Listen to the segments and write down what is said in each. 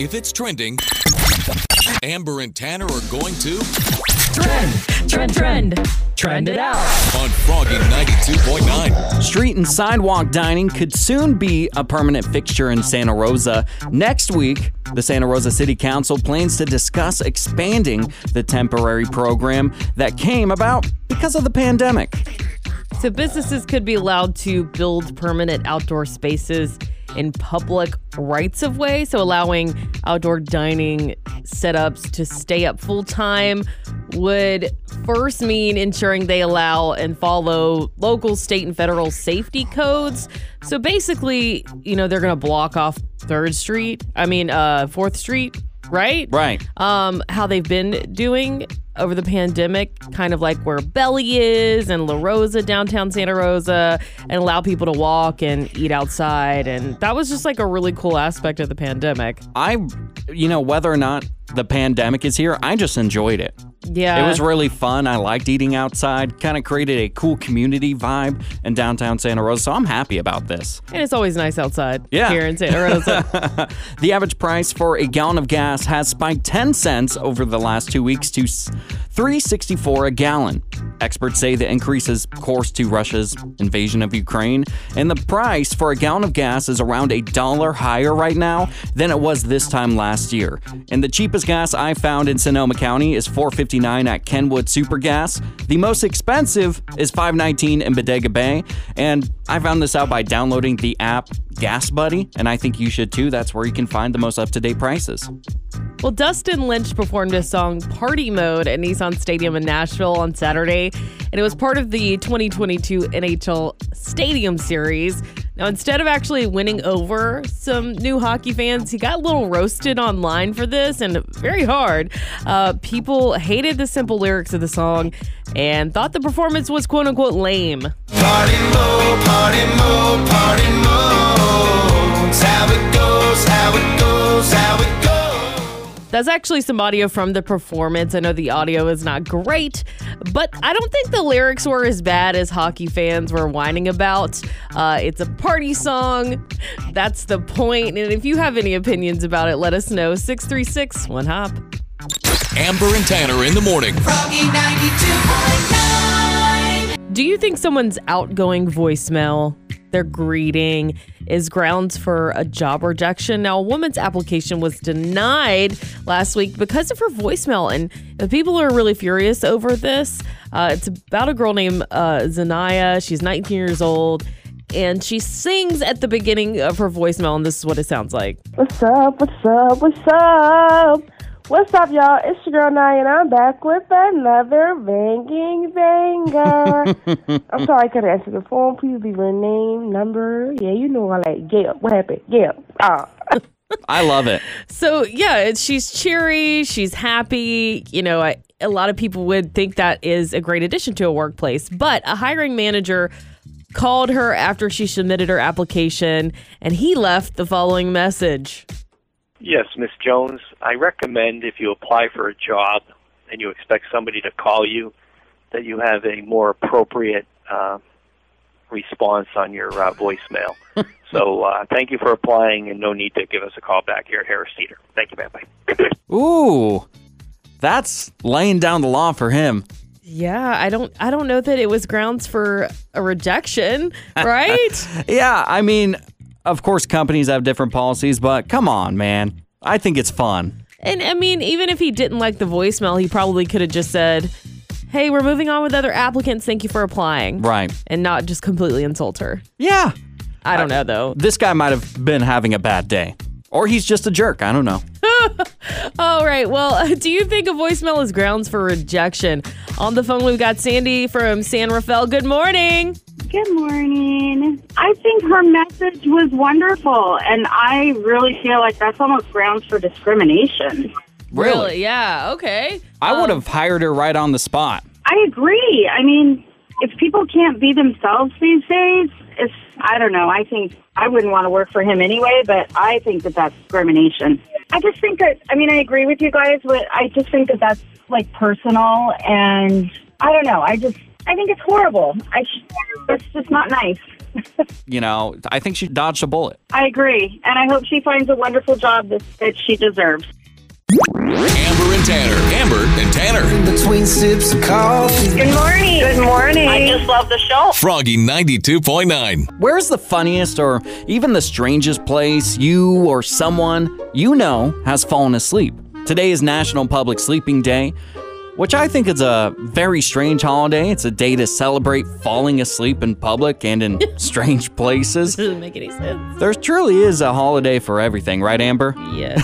If it's trending, Amber and Tanner are going to Trend, trend, trend. Trend it out. on Froggy 92.9. Street and sidewalk dining could soon be a permanent fixture in Santa Rosa. Next week, the Santa Rosa City Council plans to discuss expanding the temporary program that came about because of the pandemic. So businesses could be allowed to build permanent outdoor spaces in public rights of way, so allowing outdoor dining setups to stay up full time would first mean ensuring they allow and follow local, state, and federal safety codes. So basically, you know, they're going to block off 3rd Street, I mean, uh 4th Street, right? Right. um, how they've been doing over the pandemic, kind of like where Belly is and La Rosa, downtown Santa Rosa, and allow people to walk and eat outside. And that was just like a really cool aspect of the pandemic. I, you know, whether or not the pandemic is here, I just enjoyed it. Yeah. It was really fun. I liked eating outside, kind of created a cool community vibe in downtown Santa Rosa. So I'm happy about this. and it's always nice outside Yeah. here in Santa Rosa. The average price for a gallon of gas has spiked 10 cents over the last two weeks to 364 a gallon. Experts say the increase is, course, to Russia's invasion of Ukraine, and the price for a gallon of gas is around a dollar higher right now than it was this time last year. And the cheapest gas I found in Sonoma County is 4.59 at Kenwood Supergas. The most expensive is 5.19 in Bodega Bay, and I found this out by downloading the app Gas Buddy, and I think you should too. That's where you can find the most up-to-date prices. Well, Dustin Lynch performed his song Party Mode at Nissan Stadium in Nashville on Saturday, and it was part of the 2022 NHL Stadium Series. Now, instead of actually winning over some new hockey fans, he got a little roasted online for this and very hard. Uh, people hated the simple lyrics of the song and thought the performance was quote unquote lame. Party mode, party mode, party mode. That's actually some audio from the performance. I know the audio is not great, but I don't think the lyrics were as bad as hockey fans were whining about. Uh, it's a party song. That's the point. And if you have any opinions about it, let us know. 636 1 Hop. Amber and Tanner in the morning. Froggy 92.9. Do you think someone's outgoing voicemail, their greeting, is grounds for a job rejection? Now, a woman's application was denied last week because of her voicemail, and the people are really furious over this. Uh, it's about a girl named uh, Zanaya. She's 19 years old. And she sings at the beginning of her voicemail, and this is what it sounds like. What's up? What's up? What's up? What's up, y'all? It's your girl Nye, and I'm back with another banging banger. I'm sorry I couldn't answer the phone. Please leave your name, number. Yeah, you know I like Gail. What happened? Gail. Ah. I love it. So yeah, it's, she's cheery, she's happy. You know, I, a lot of people would think that is a great addition to a workplace. But a hiring manager called her after she submitted her application, and he left the following message. Yes, Miss Jones. I recommend if you apply for a job and you expect somebody to call you, that you have a more appropriate uh, response on your uh, voicemail. so uh, thank you for applying, and no need to give us a call back here at Harris Teeter. Thank you, bye-bye. Ooh, that's laying down the law for him. Yeah, I don't, I don't know that it was grounds for a rejection, right? Yeah, I mean, of course, companies have different policies, but come on, man. I think it's fun. and I mean, even if he didn't like the voicemail, he probably could have just said, "Hey, we're moving on with other applicants. Thank you for applying," Right. and not just completely insult her. Yeah. I don't know though. This guy might have been having a bad day. Or he's just a jerk. I don't know. All right. Well, do you think a voicemail is grounds for rejection? On the phone, we've got Sandy from San Rafael. Good morning. Good morning. I think her message was wonderful, and I really feel like that's almost grounds for discrimination. Really? Yeah. Okay. I would um, have hired her right on the spot. I agree. I mean, if people can't be themselves these days, it's, I don't know. I think I wouldn't want to work for him anyway, but I think that that's discrimination. I just think that, I mean, I agree with you guys, but I just think that that's like personal, and I don't know. I just, I think it's horrible. I, it's just not nice. you know, I think she dodged a bullet. I agree. And I hope she finds a wonderful job that, that she deserves. Amber and Tanner. Amber and Tanner. In Between sips of coffee. Good morning. Good morning. I just love the show. Froggy 92.9. Where's the funniest or even the strangest place you or someone you know has fallen asleep? Today is National Public Sleeping Day, which I think is a very strange holiday. It's a day to celebrate falling asleep in public and in strange places. Doesn't make any sense. There truly is a holiday for everything, right, Amber? Yes.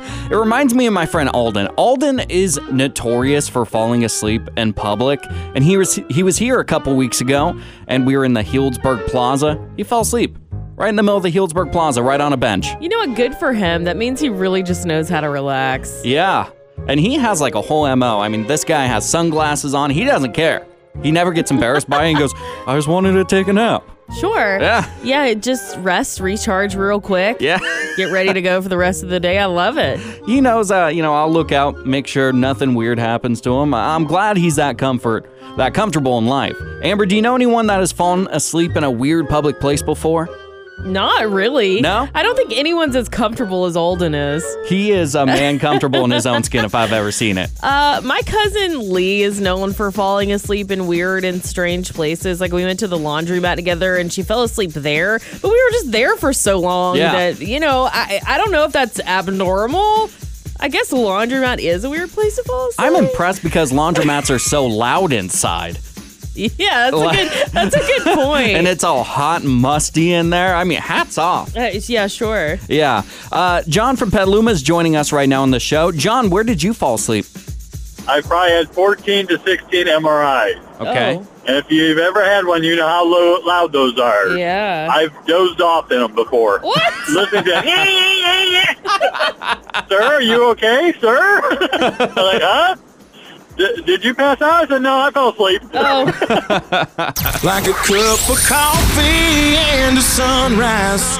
It reminds me of my friend Alden. Alden is notorious for falling asleep in public, and he was he was here a couple weeks ago, and we were in the Healdsburg Plaza. He fell asleep right in the middle of the Healdsburg Plaza, right on a bench. you know what? Good for him. That means he really just knows how to relax. Yeah, and he has like a whole mo. I mean, this guy has sunglasses on. He doesn't care. He never gets embarrassed by it and goes, "I just wanted to take a nap." Sure. Yeah. Yeah, it just rest, recharge real quick. Yeah. Get ready to go for the rest of the day. I love it. he knows uh, you know i'll look out make sure nothing weird happens to him i'm glad he's that comfort that comfortable in life amber do you know anyone that has fallen asleep in a weird public place before Not really. No? I don't think anyone's as comfortable as Alden is. he is a man comfortable in his own skin if i've ever seen it Uh, my cousin Lee is known for falling asleep in weird and strange places. Like we went to the laundromat together and she fell asleep there, but we were just there for so long Yeah. that you know I I don't know if that's abnormal. I guess laundromat is a weird place to fall asleep. i'm impressed because laundromats are so loud inside Yeah, that's a good. That's a good point. and it's all hot and musty in there i mean hats off Uh, yeah, sure. yeah uh, john from petaluma is joining us right now on the show john where did you fall asleep I probably had 14 to 16 MRIs. okay Oh, And if you've ever had one, you know how low, loud those are. yeah. I've dozed off in them before. what? Listen to Sir, are you okay, sir? Like, huh? D- did you pass out? I said, no, I fell asleep. Oh, Like a cup of coffee and a sunrise.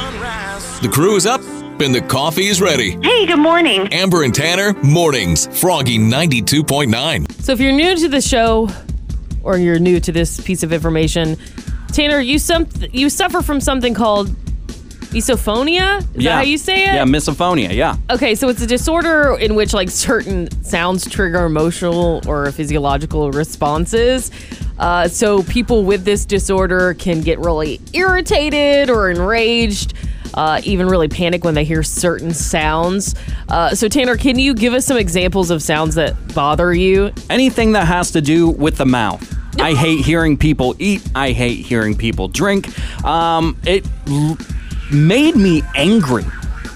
The crew is up and the coffee is ready. Hey, good morning. Amber and Tanner, mornings. Froggy 92.9. so if you're new to the show, or you're new to this piece of information, Tanner, you some you suffer from something called misophonia. Is that how you say it? yeah misophonia yeah Okay, so it's a disorder in which like certain sounds trigger emotional or physiological responses. Uh, so people with this disorder can get really irritated or enraged, uh, even really panic when they hear certain sounds. Uh, so Tanner, can you give us some examples of sounds that bother you? anything that has to do with the mouth. I hate hearing people eat. I hate hearing people drink. Um, it made me angry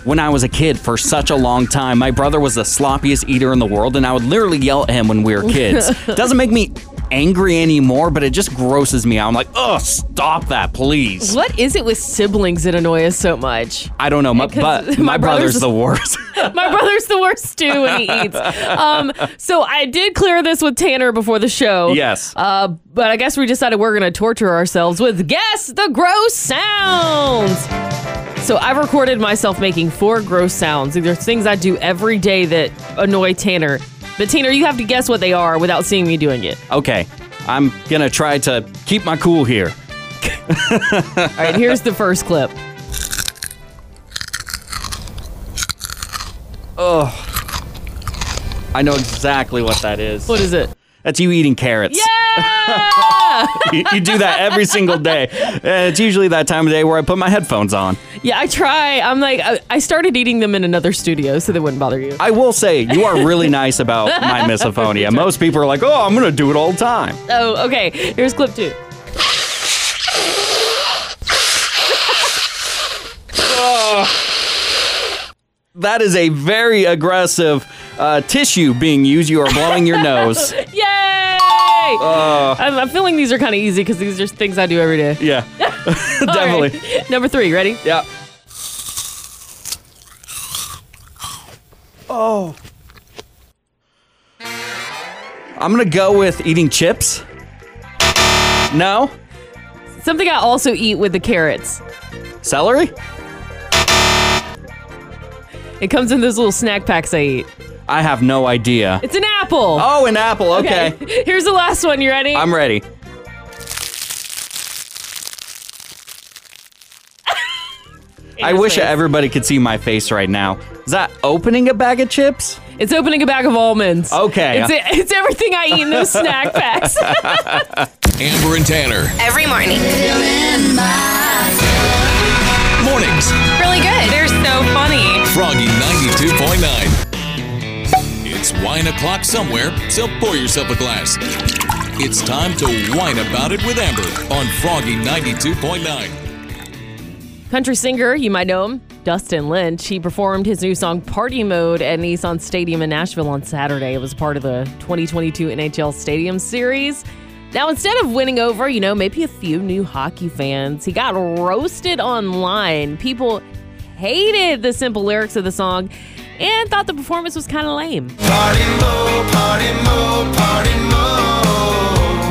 when I was a kid for such a long time. My brother was the sloppiest eater in the world, and I would literally yell at him when we were kids. Doesn't make me angry anymore, but it just grosses me out. I'm like, oh, stop that, please. What is it with siblings that annoy us so much? I don't know, my, but my my brother's brother's- the worst. My brother's the worst too when he eats. Um, so I did clear this with Tanner before the show. yes. Uh, but I guess we decided we're going to torture ourselves with guess the gross sounds. So I've recorded myself making four gross sounds. These are things I do every day that annoy Tanner. But Tanner, you have to guess what they are without seeing me doing it. okay. I'm going to try to keep my cool here. All right, here's the first clip. Oh. I know exactly what that is. What is it? That's you eating carrots. Yeah! You, you do that every single day. And it's usually that time of day where I put my headphones on. yeah, I try. I'm like, I, I started eating them in another studio so they wouldn't bother you. I will say, you are really nice about my misophonia. Most people are like, oh, I'm going to do it all the time. Oh, okay. Here's clip two. That is a very aggressive uh, tissue being used. You are blowing your nose. Yay! Uh, I'm, I'm feeling these are kind of easy because these are things I do every day. Yeah, definitely. right. Number three, ready? Yeah. Oh. I'm going to go with eating chips. No? Something I also eat with the carrots. Celery? It comes in those little snack packs I eat. I have no idea. It's an apple. Oh, an apple. Okay. Here's the last one. You ready? I'm ready. I wish face. everybody could see my face right now. Is that opening a bag of chips? It's opening a bag of almonds. Okay. It's, it's everything I eat in those snack packs. Amber and Tanner. Every morning. Mornings. Really good. They're so funny. Froggy 92.9. It's wine o'clock somewhere, so pour yourself a glass. It's time to whine about it with Amber on Froggy 92.9. Country singer, you might know him, Dustin Lynch. He performed his new song Party Mode at Nissan Stadium in Nashville on Saturday. It was part of the 2022 NHL Stadium Series. Now, instead of winning over, you know, maybe a few new hockey fans, he got roasted online. People hated the simple lyrics of the song and thought the performance was kind of lame. Party mode, party mode, party.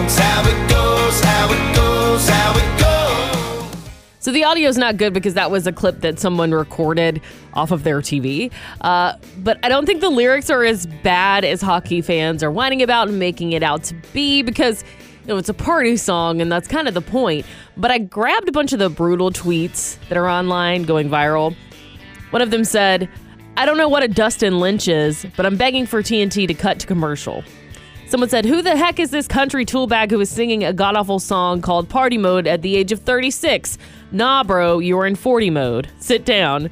It's how it goes, how it goes, how it goes. So the audio is not good because that was a clip that someone recorded off of their TV. Uh, but I don't think the lyrics are as bad as hockey fans are whining about and making it out to be because you know it's a party song and that's kind of the point. But I grabbed a bunch of the brutal tweets that are online going viral. One of them said, "I don't know what a Dustin Lynch is, but I'm begging for TNT to cut to commercial." Someone said, Who the heck is this country toolbag who is singing a god awful song called Party Mode at the age of 36? Nah, bro, you're in 40 mode. Sit down.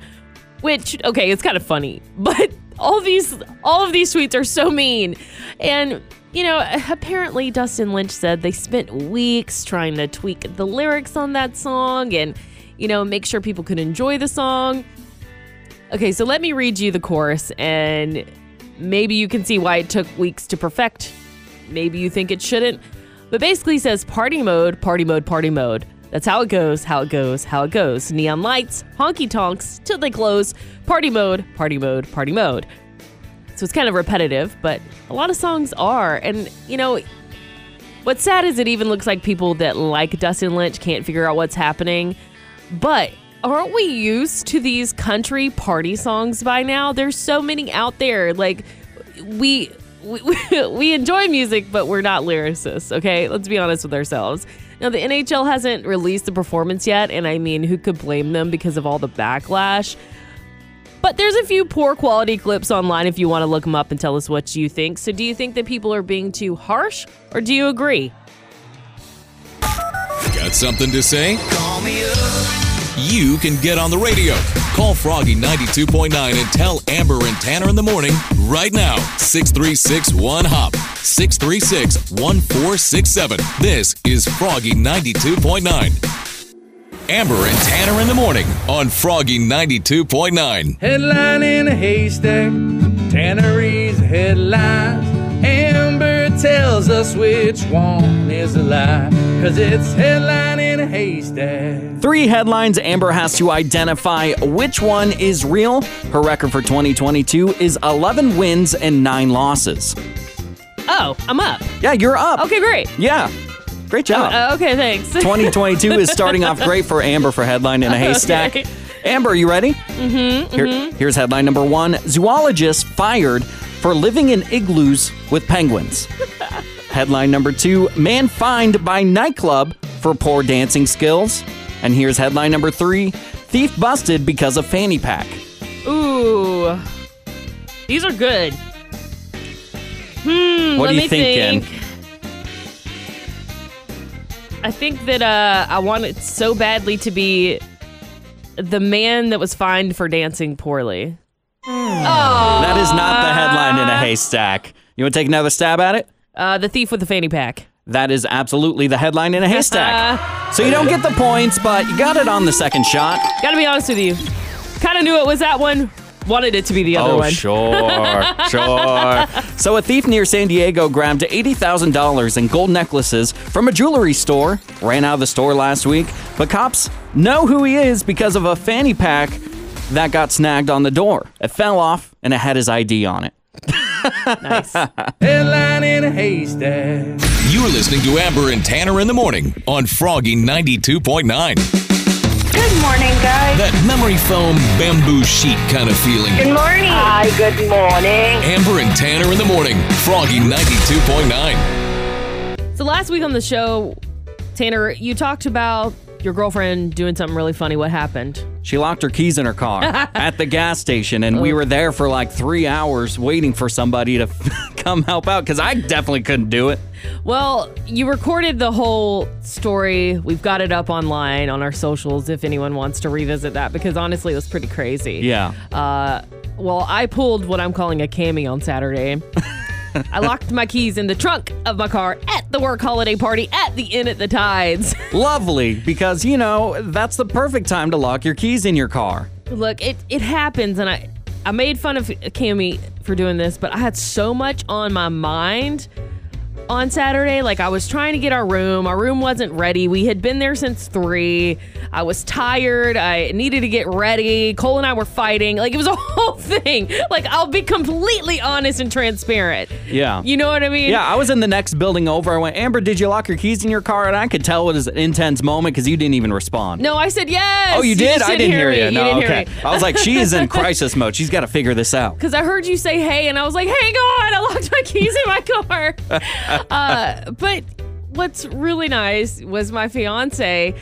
Which, okay, it's kind of funny, but all these all of these tweets are so mean. And, you know, apparently Dustin Lynch said they spent weeks trying to tweak the lyrics on that song and, you know, make sure people could enjoy the song. Okay, so let me read you the chorus and maybe you can see why it took weeks to perfect. Maybe you think it shouldn't. But basically says party mode, party mode, party mode. That's how it goes, how it goes, how it goes. Neon lights, honky tonks, till they close. Party mode, party mode, party mode. So it's kind of repetitive, but a lot of songs are. And, you know, what's sad is it even looks like people that like Dustin Lynch can't figure out what's happening. But aren't we used to these country party songs by now? There's so many out there. Like, we. We, we enjoy music, but we're not lyricists, okay? Let's be honest with ourselves. Now, the NHL hasn't released the performance yet, and I mean, who could blame them because of all the backlash? But there's a few poor quality clips online if you want to look them up and tell us what you think. So, do you think that people are being too harsh, or do you agree? Got something to say? Call me up. You can get on the radio. Call Froggy 92.9 and tell Amber and Tanner in the morning right now. 636 1 Hop. 636 1467. This is Froggy 92.9. Amber and Tanner in the morning on Froggy 92.9. Headline in a haystack, Tannery's headlines. Amber tells us which one is a lie, cause it's headline in a haystack. Three headlines Amber has to identify which one is real. Her record for 2022 is 11 wins and 9 losses. Oh, I'm up. Yeah, you're up. Okay, great. Yeah. Great job. Uh, okay, thanks. 2022 is starting off great for Amber for headline in a haystack. Okay. Amber, you ready? Mm-hmm. Here, here's headline number one: Zoologist fired for living in igloos with penguins. headline number two: Man fined by nightclub for poor dancing skills. And here's headline number three: Thief busted because of fanny pack. Ooh, these are good. Hmm. What are you thinking? think. I think that uh, I want it so badly to be the man that was fined for dancing poorly. Oh, That is not the headline in a haystack. You want to take another stab at it? uh, the thief with the fanny pack. That is absolutely the headline in a haystack. so you don't get the points, but you got it on the second shot. Gotta be honest with you, kind of knew it was that one. Wanted it to be the other oh, one. sure, sure. So a thief near San Diego grabbed $80,000 in gold necklaces from a jewelry store, ran out of the store last week, but cops know who he is because of a fanny pack that got snagged on the door. It fell off and it had his ID on it. Nice. Headline in a haystack. You're listening to Amber and Tanner in the morning on Froggy 92.9. Good morning, guys. That memory foam bamboo sheet kind of feeling. Good morning. Hi, good morning. Amber and Tanner in the morning. Froggy 92.9. So last week on the show, Tanner, you talked about your girlfriend doing something really funny. What happened? She locked her keys in her car at the gas station, and we were there for like three hours waiting for somebody to come help out because I definitely couldn't do it. Well, you recorded the whole story. We've got it up online on our socials if anyone wants to revisit that because honestly, it was pretty crazy. Yeah. Uh, well, I pulled what I'm calling a cami on Saturday. I locked my keys in the trunk of my car at the work holiday party at the Inn at the Tides. Lovely, because you know, that's the perfect time to lock your keys in your car. Look, it it happens, and I I made fun of Cami for doing this, but I had so much on my mind on Saturday. Like I was trying to get our room. Our room wasn't ready. We had been there since three. I was tired. I needed to get ready. Cole and I were fighting. Like it was a whole thing. Like I'll be completely honest and transparent. Yeah. You know what I mean? Yeah, I was in the next building over. I went, Amber, did you lock your keys in your car? And I could tell it was an intense moment because you didn't even respond. No, I said yes. Oh, you did? I didn't hear me. you. No, didn't okay. Hear. I was like, she is in crisis mode. She's got to figure this out. Because I heard you say hey, and I was like, hang on, I locked my keys in my car. uh, but what's really nice was my fiance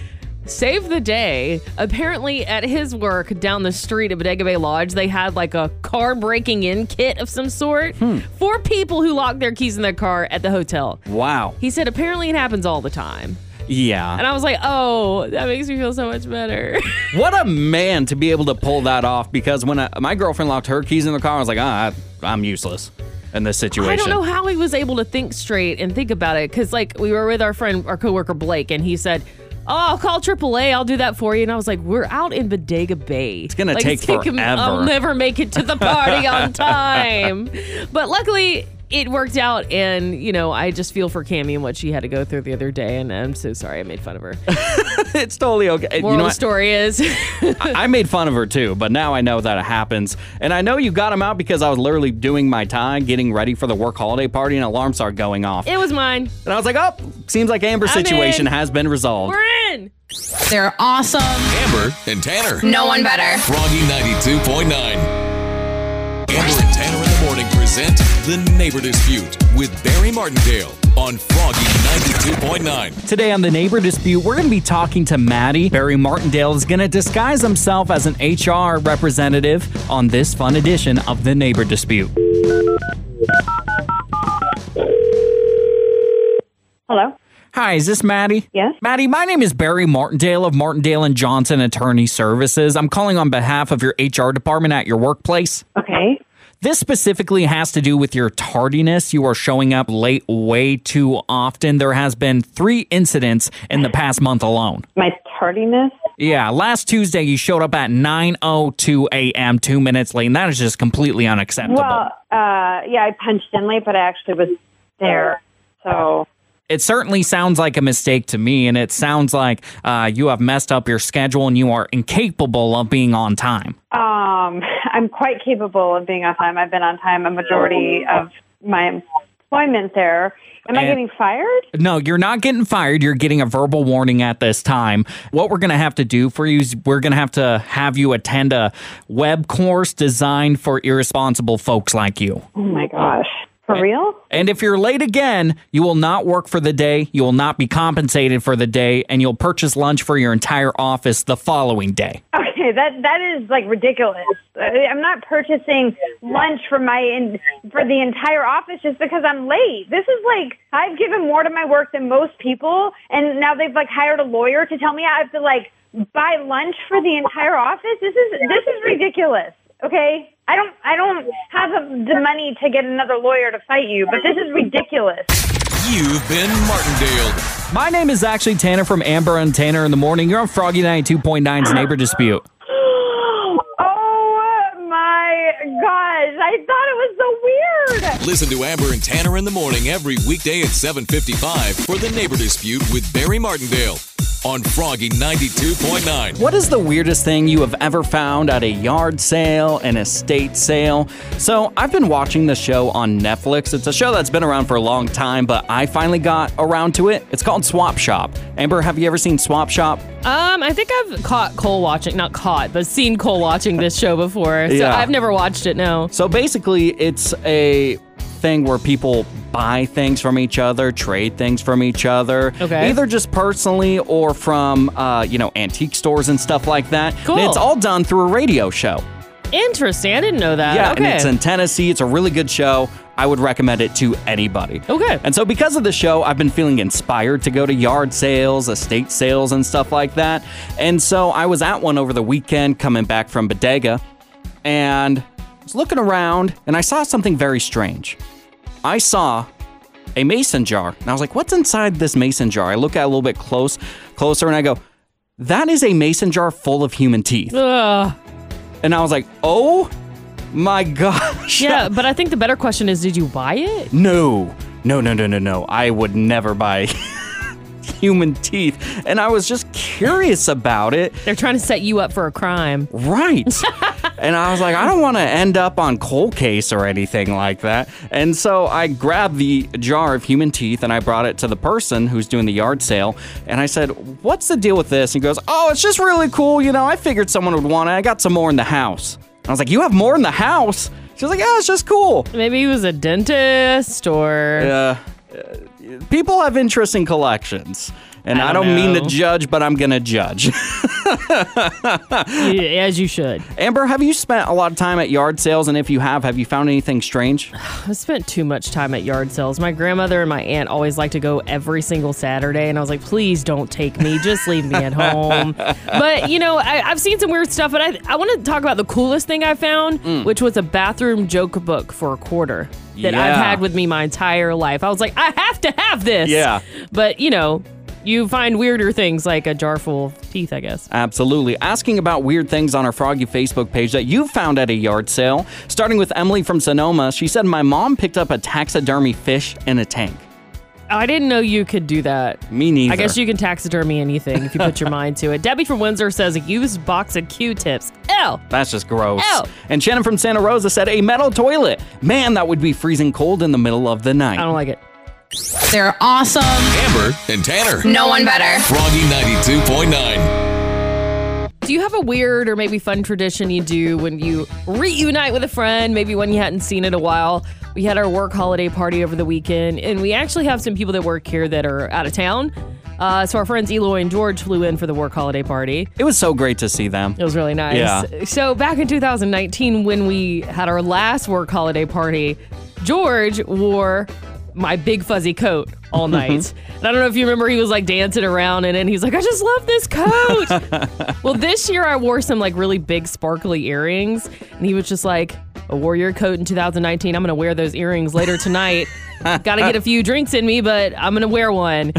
saved the day. Apparently, at his work down the street at Bodega Bay Lodge, they had like a car breaking in kit of some sort for people who lock their keys in their car at the hotel. Wow. He said apparently it happens all the time. Yeah. And I was like, oh, that makes me feel so much better. What a man to be able to pull that off because when I, my girlfriend locked her keys in the car, I was like, ah, I, I'm useless in this situation. I don't know how he was able to think straight and think about it because, like, we were with our friend, our coworker Blake, and he said, "Oh, I'll call AAA. I'll do that for you." And I was like, "We're out in Bodega Bay. It's gonna take forever. I'll never make it to the party on time." But luckily. It worked out, and you know, I just feel for Cami and what she had to go through the other day, and I'm so sorry I made fun of her. it's totally okay. Moral you know of the what? story is, I I made fun of her too, but now I know that it happens. And I know you got him out because I was literally doing my time, getting ready for the work holiday party, and an alarm started going off. it was mine. And I was like, oh, seems like Amber's I'm situation in. has been resolved. We're in. They're awesome. Amber and Tanner. No one better. Froggy 92.9. Amber and Tanner in the morning present The Neighbor Dispute with Barry Martindale on Froggy 92.9. Today on the Neighbor Dispute, we're going to be talking to Maddie. Barry Martindale is going to disguise himself as an HR representative on this fun edition of the Neighbor Dispute. Hello. Hi, is this Maddie? Yes. Maddie, my name is Barry Martindale of Martindale and Johnson Attorney Services. I'm calling on behalf of your HR department at your workplace. Okay. This specifically has to do with your tardiness. You are showing up late way too often. There has been three incidents in the past month alone. My tardiness. Yeah, last Tuesday you showed up at 9:02 a.m. 2 minutes late, and that is just completely unacceptable. Well, uh, yeah, I punched in late, but I actually was there. So it certainly sounds like a mistake to me, and it sounds like uh, you have messed up your schedule and you are incapable of being on time. Um, I'm quite capable of being on time. I've been on time a majority of my employment there. Am I getting fired? No, you're not getting fired. You're getting a verbal warning at this time. What we're going to have to do for you is we're going to have to have you attend a web course designed for irresponsible folks like you. Oh my gosh. For real? And if you're late again, you will not work for the day, you will not be compensated for the day, and you'll purchase lunch for your entire office the following day. Okay, that that is like ridiculous. I- I'm not purchasing lunch for my in, for the entire office just because I'm late. This is like I've given more to my work than most people, and now they've like hired a lawyer to tell me I have to like buy lunch for the entire office. This is this is ridiculous. Okay, I don't I don't have the money to get another lawyer to fight you, but this is ridiculous. You've been Martindale. My name is actually Tanner from Amber and Tanner in the Morning. You're on Froggy 92.9's Neighbor Dispute. Oh my gosh, I thought it was so weird. Listen to Amber and Tanner in the morning every weekday at 7:55 for The Neighbor Dispute with Barry Martindale on Froggy 92.9. What is the weirdest thing you have ever found at a yard sale, an estate sale? So, I've been watching the show on Netflix. It's a show that's been around for a long time, but I finally got around to it. It's called Swap Shop. Amber, have you ever seen Swap Shop? Um, I think I've caught Cole watching, not caught, but seen Cole watching this show before. So Yeah. I've never watched it. No. So basically, it's a thing where people buy things from each other, trade things from each other, Okay. either just personally or from uh, you know antique stores and stuff like that. Cool. And it's all done through a radio show. Interesting. I didn't know that. Yeah, okay. and it's in Tennessee. It's a really good show. I would recommend it to anybody. Okay. And so, because of the show, I've been feeling inspired to go to yard sales, estate sales, and stuff like that. And so, I was at one over the weekend coming back from Bodega and I was looking around and I saw something very strange. I saw a mason jar and I was like, what's inside this mason jar? I look at it a little bit close, closer and I go, that is a mason jar full of human teeth. Ugh. And I was like, oh my gosh. Yeah, but I think the better question is did you buy it? No, no, no, no, no, no. I would never buy human teeth. And I was just curious about it. They're trying to set you up for a crime. Right. and I was like, I don't want to end up on cold case or anything like that. And so I grabbed the jar of human teeth and I brought it to the person who's doing the yard sale. And I said, What's the deal with this? And he goes, Oh, it's just really cool. You know, I figured someone would want it. I got some more in the house. I was like, You have more in the house? She was like, Yeah, it's just cool. Maybe he was a dentist or. Uh, people have interesting collections. And I I don't, mean to judge, but I'm going to judge. As you should. Amber, have you spent a lot of time at yard sales? And if you have, have you found anything strange? I spent too much time at yard sales. My grandmother and my aunt always like to go every single Saturday, and I was like, please don't take me. Just leave me at home. But, you know, I, I've seen some weird stuff, but I, I want to talk about the coolest thing I found, Mm. which was a bathroom joke book for a quarter that I've had with me my entire life. I was like, I have to have this. Yeah. But, you know, you find weirder things like a jar full of teeth, I guess. Absolutely. Asking about weird things on our Froggy Facebook page that you found at a yard sale. Starting with Emily from Sonoma, she said, My mom picked up a taxidermy fish in a tank. I didn't know you could do that. Me neither. I guess you can taxidermy anything if you put your mind to it. Debbie from Windsor says a used box of Q-tips. Ew. That's just gross. Ew. And Shannon from Santa Rosa said, A metal toilet. Man, that would be freezing cold in the middle of the night. I don't like it. They're awesome. Amber and Tanner. No one better. Froggy 92.9. Do you have a weird or maybe fun tradition you do when you reunite with a friend, maybe one you hadn't seen in a while? We had our work holiday party over the weekend, and we actually have some people that work here that are out of town. Uh, so our friends Eloy and George flew in for the work holiday party. It was so great to see them. It was really nice. Yeah. So back in 2019, when we had our last work holiday party, George wore my big fuzzy coat all mm-hmm. night. and I don't know if you remember, he was like dancing around and then he's like, I just love this coat. well, this year I wore some like really big sparkly earrings, and he was just like, I wore your coat in 2019. I'm gonna wear those earrings later tonight. Got to get a few drinks in me, but I'm gonna wear one.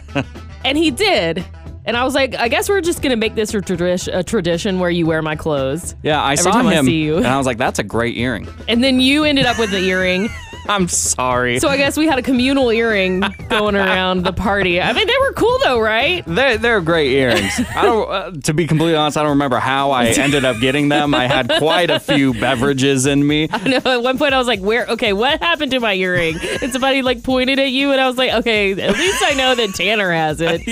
and he did. And I was like, I guess we're just gonna make this a, tradi- a tradition where you wear my clothes. Yeah, I Every saw time I him. see you. And I was like, that's a great earring. And then you ended up with the earring. I'm sorry. So I guess we had a communal earring going around the party. I mean, they were cool though, right? They're, they're great earrings. I don't. Uh, to be completely honest, I don't remember how I ended up getting them. I had quite a few beverages in me. I know at one point I was like, where, okay, what happened to my earring? And somebody like pointed at you and I was like, okay, at least I know that Tanner has it.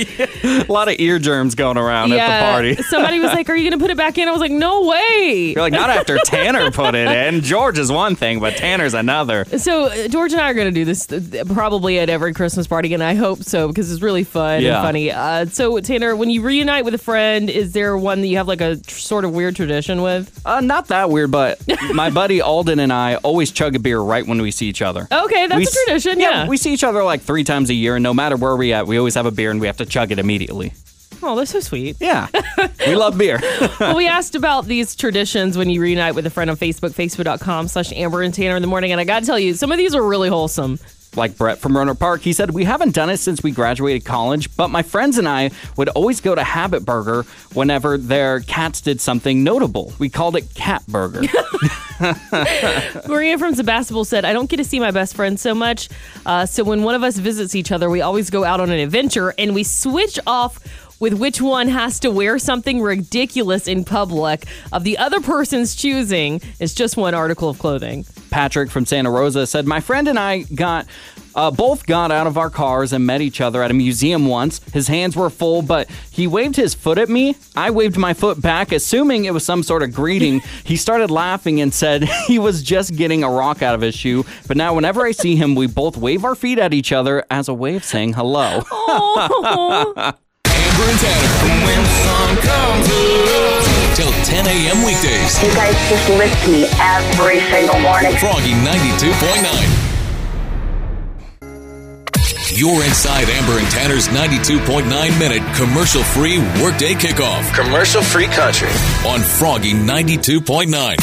A lot of ear germs going around at the party. somebody was like, are you going to put it back in? I was like, no way. You're like, not after Tanner put it in. George is one thing, but Tanner's another. So George and I are going to do this probably at every Christmas party, and I hope so because it's really fun Yeah. and funny. Uh, so Tanner, when you reunite with a friend, is there one that you have like a tr- sort of weird tradition with? Uh, not that weird, but my buddy Alden and I always chug a beer right when we see each other. Okay, that's We a s- tradition. Yeah. We see each other like three times a year, and no matter where we at, we always have a beer and we have to chug it immediately. Oh, that's so sweet. Yeah, we love beer. well, we asked about these traditions when you reunite with a friend on Facebook, facebook.com slash Amber and Tanner in the morning. And I got to tell you, some of these are really wholesome. like Brett from Rohnert Park, he said, We haven't done it since we graduated college, but my friends and I would always go to Habit Burger whenever their cats did something notable. We called it Cat Burger. Maria from Sebastopol said, I don't get to see my best friend so much. Uh, so when one of us visits each other, we always go out on an adventure and we switch off with which one has to wear something ridiculous in public of the other person's choosing. It's just one article of clothing. Patrick from Santa Rosa said, My friend and I got. Uh, both got out of our cars and met each other at a museum once. His hands were full, but he waved his foot at me. I waved my foot back, assuming it was some sort of greeting. he started laughing and said he was just getting a rock out of his shoe. But now, whenever I see him, we both wave our feet at each other as a way of saying hello. Amber and Tanner. When the sun comes up. Till 10 a.m. weekdays. You guys just lift me every single morning. Froggy 92.9. You're inside Amber and Tanner's 92.9 minute commercial free workday kickoff. Commercial free country. On Froggy 92.9.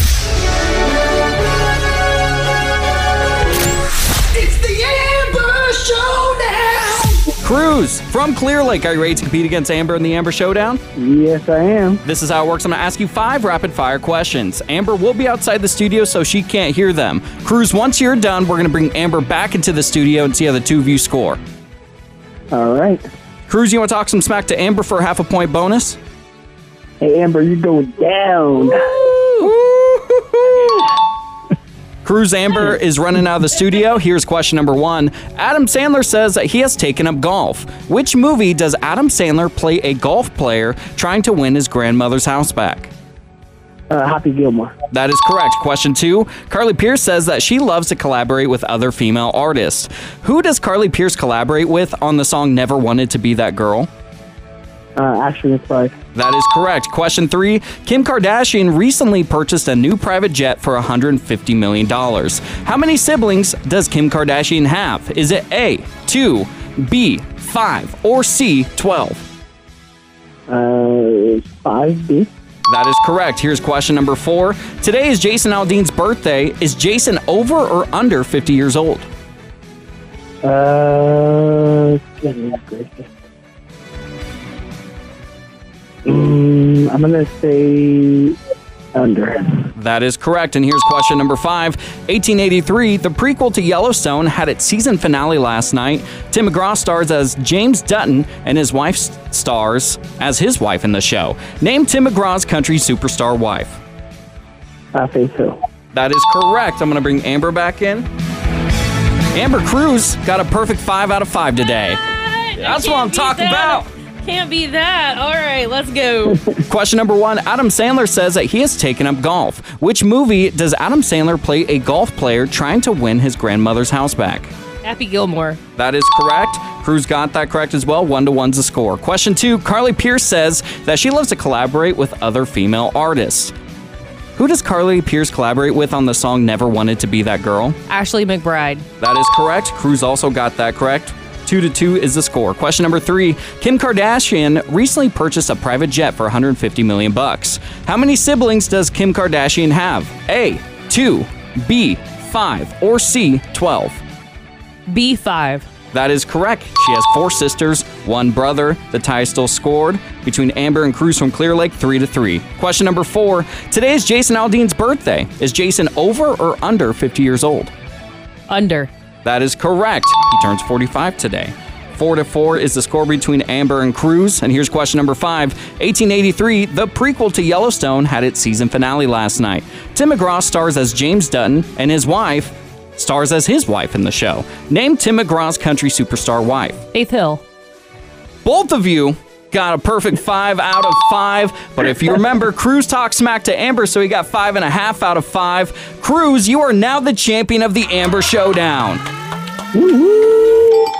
Cruz from Clear Lake. Are you ready to compete against Amber in the Amber Showdown? Yes, I am. This is how it works. I'm going to ask you five rapid fire questions. Amber will be outside the studio, so she can't hear them. Cruz, once you're done, we're going to bring Amber back into the studio and see how the two of you score. All right. Cruz, you want to talk some smack to Amber for a half a point bonus? Hey, Amber, you're going down. Cruz Amber is running out of the studio. Here's question number one. Adam Sandler says that he has taken up golf. Which movie does Adam Sandler play a golf player trying to win his grandmother's house back? Uh, Happy Gilmore. That is correct. Question two. Carly Pearce says that she loves to collaborate with other female artists. Who does Carly Pearce collaborate with on the song Never Wanted to Be That Girl? Uh, Ashley. That is correct. Question three Kim Kardashian recently purchased a new private jet for $150 million. How many siblings does Kim Kardashian have? Is it A, 2, B, 5, or C, 12? Uh, five B. That is correct. Here's question number four. Today is Jason Aldean's birthday. Is Jason over or under 50 years old? Uh, goodness gracious. Mm, I'm gonna say under. That is correct. And here's question number five. 1883, the prequel to Yellowstone had its season finale last night. Tim McGraw stars as James Dutton, and his wife stars as his wife in the show. Name Tim McGraw's country superstar wife. Uh, Faith Hill. That is correct. I'm going to bring Amber back in. Amber Cruz got a perfect five out of five today. That's what I'm talking about. Can't be that. All right, let's go. Question number one Adam Sandler says that he has taken up golf. Which movie does Adam Sandler play a golf player trying to win his grandmother's house back? Happy Gilmore. That is correct. Cruz got that correct as well. One to one's the score. Question two Carly Pearce says that she loves to collaborate with other female artists. Who does Carly Pearce collaborate with on the song Never Wanted to Be That Girl? Ashley McBryde. That is correct. Cruz also got that correct. Two to two is the score. Question number three: Kim Kardashian recently purchased a private jet for 150 million bucks. How many siblings does Kim Kardashian have? A, two, B, five, or C, 12? B5. That is correct. She has four sisters, one brother. The tie is still scored between Amber and Cruz from Clear Lake, three to three. Question number four: Today is Jason Aldean's birthday. Is Jason over or under 50 years old? Under. That is correct. He turns 45 today. Four to four is the score between Amber and Cruz. And here's question number five. 1883, the prequel to Yellowstone had its season finale last night. Tim McGraw stars as James Dutton, and his wife stars as his wife in the show. Name Tim McGraw's country superstar wife. Faith Hill. Both of you got a perfect five out of five. But if you remember, Cruz talked smack to Amber, so he got five and a half out of five. Cruz, you are now the champion of the Amber Showdown.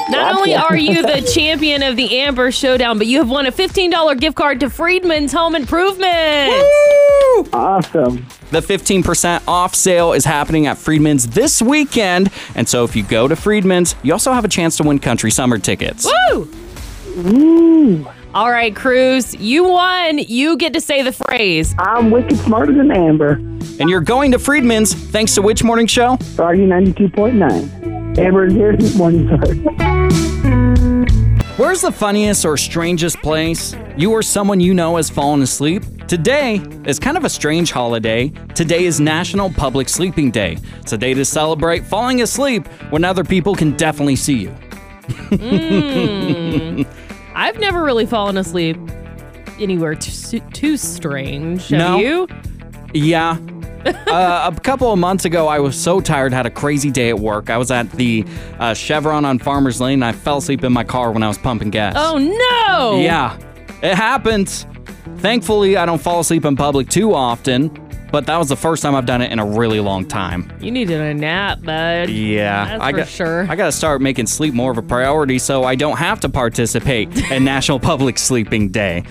Not only are you the champion of the Amber Showdown, but you have won a $15 gift card to Friedman's Home Improvement. Awesome. The 15% off sale is happening at Friedman's this weekend. And so if you go to Friedman's, you also have a chance to win country summer tickets. Woo! All right, Cruz, you won. You get to say the phrase. I'm wicked smarter than Amber. And you're going to Friedman's thanks to which morning show? Froggy 92.9. Amber is here this morning, sir. Where's the funniest or strangest place you or someone you know has fallen asleep? Today is kind of a strange holiday. Today is National Public Sleeping Day. It's a day to celebrate falling asleep when other people can definitely see you. Mm. I've never really fallen asleep anywhere too, too strange. Have No. you? Yeah, uh, a couple of months ago, I was so tired, had a crazy day at work. I was at the uh, Chevron on Farmers Lane, and I fell asleep in my car when I was pumping gas. Oh no! Yeah, it happens. Thankfully, I don't fall asleep in public too often, but that was the first time I've done it in a really long time. You needed a nap, bud. Yeah, That's I for got sure. I got to start making sleep more of a priority so I don't have to participate in National Public Sleeping Day.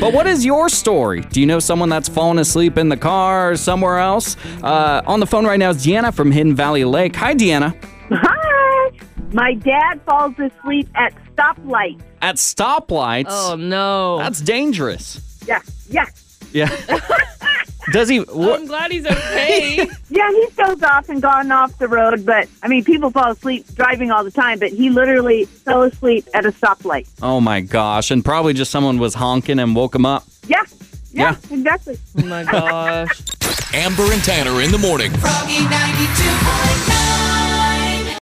But what is your story? Do you know someone that's fallen asleep in the car or somewhere else? Uh, on the phone right now is Deanna from Hidden Valley Lake. Hi, Deanna. Hi. My dad falls asleep at stoplights. At stoplights. Oh no. That's dangerous. Yeah, yeah. Yeah. Does he? What, I'm glad he's okay. Yeah, he's dozed off and gone off the road, but I mean, people fall asleep driving all the time, but he literally fell asleep at a stoplight. oh my gosh! And probably just someone was honking and woke him up. Yeah, yeah, Yeah. exactly. oh my gosh. Amber and Tanner in the morning. Froggy 92.9.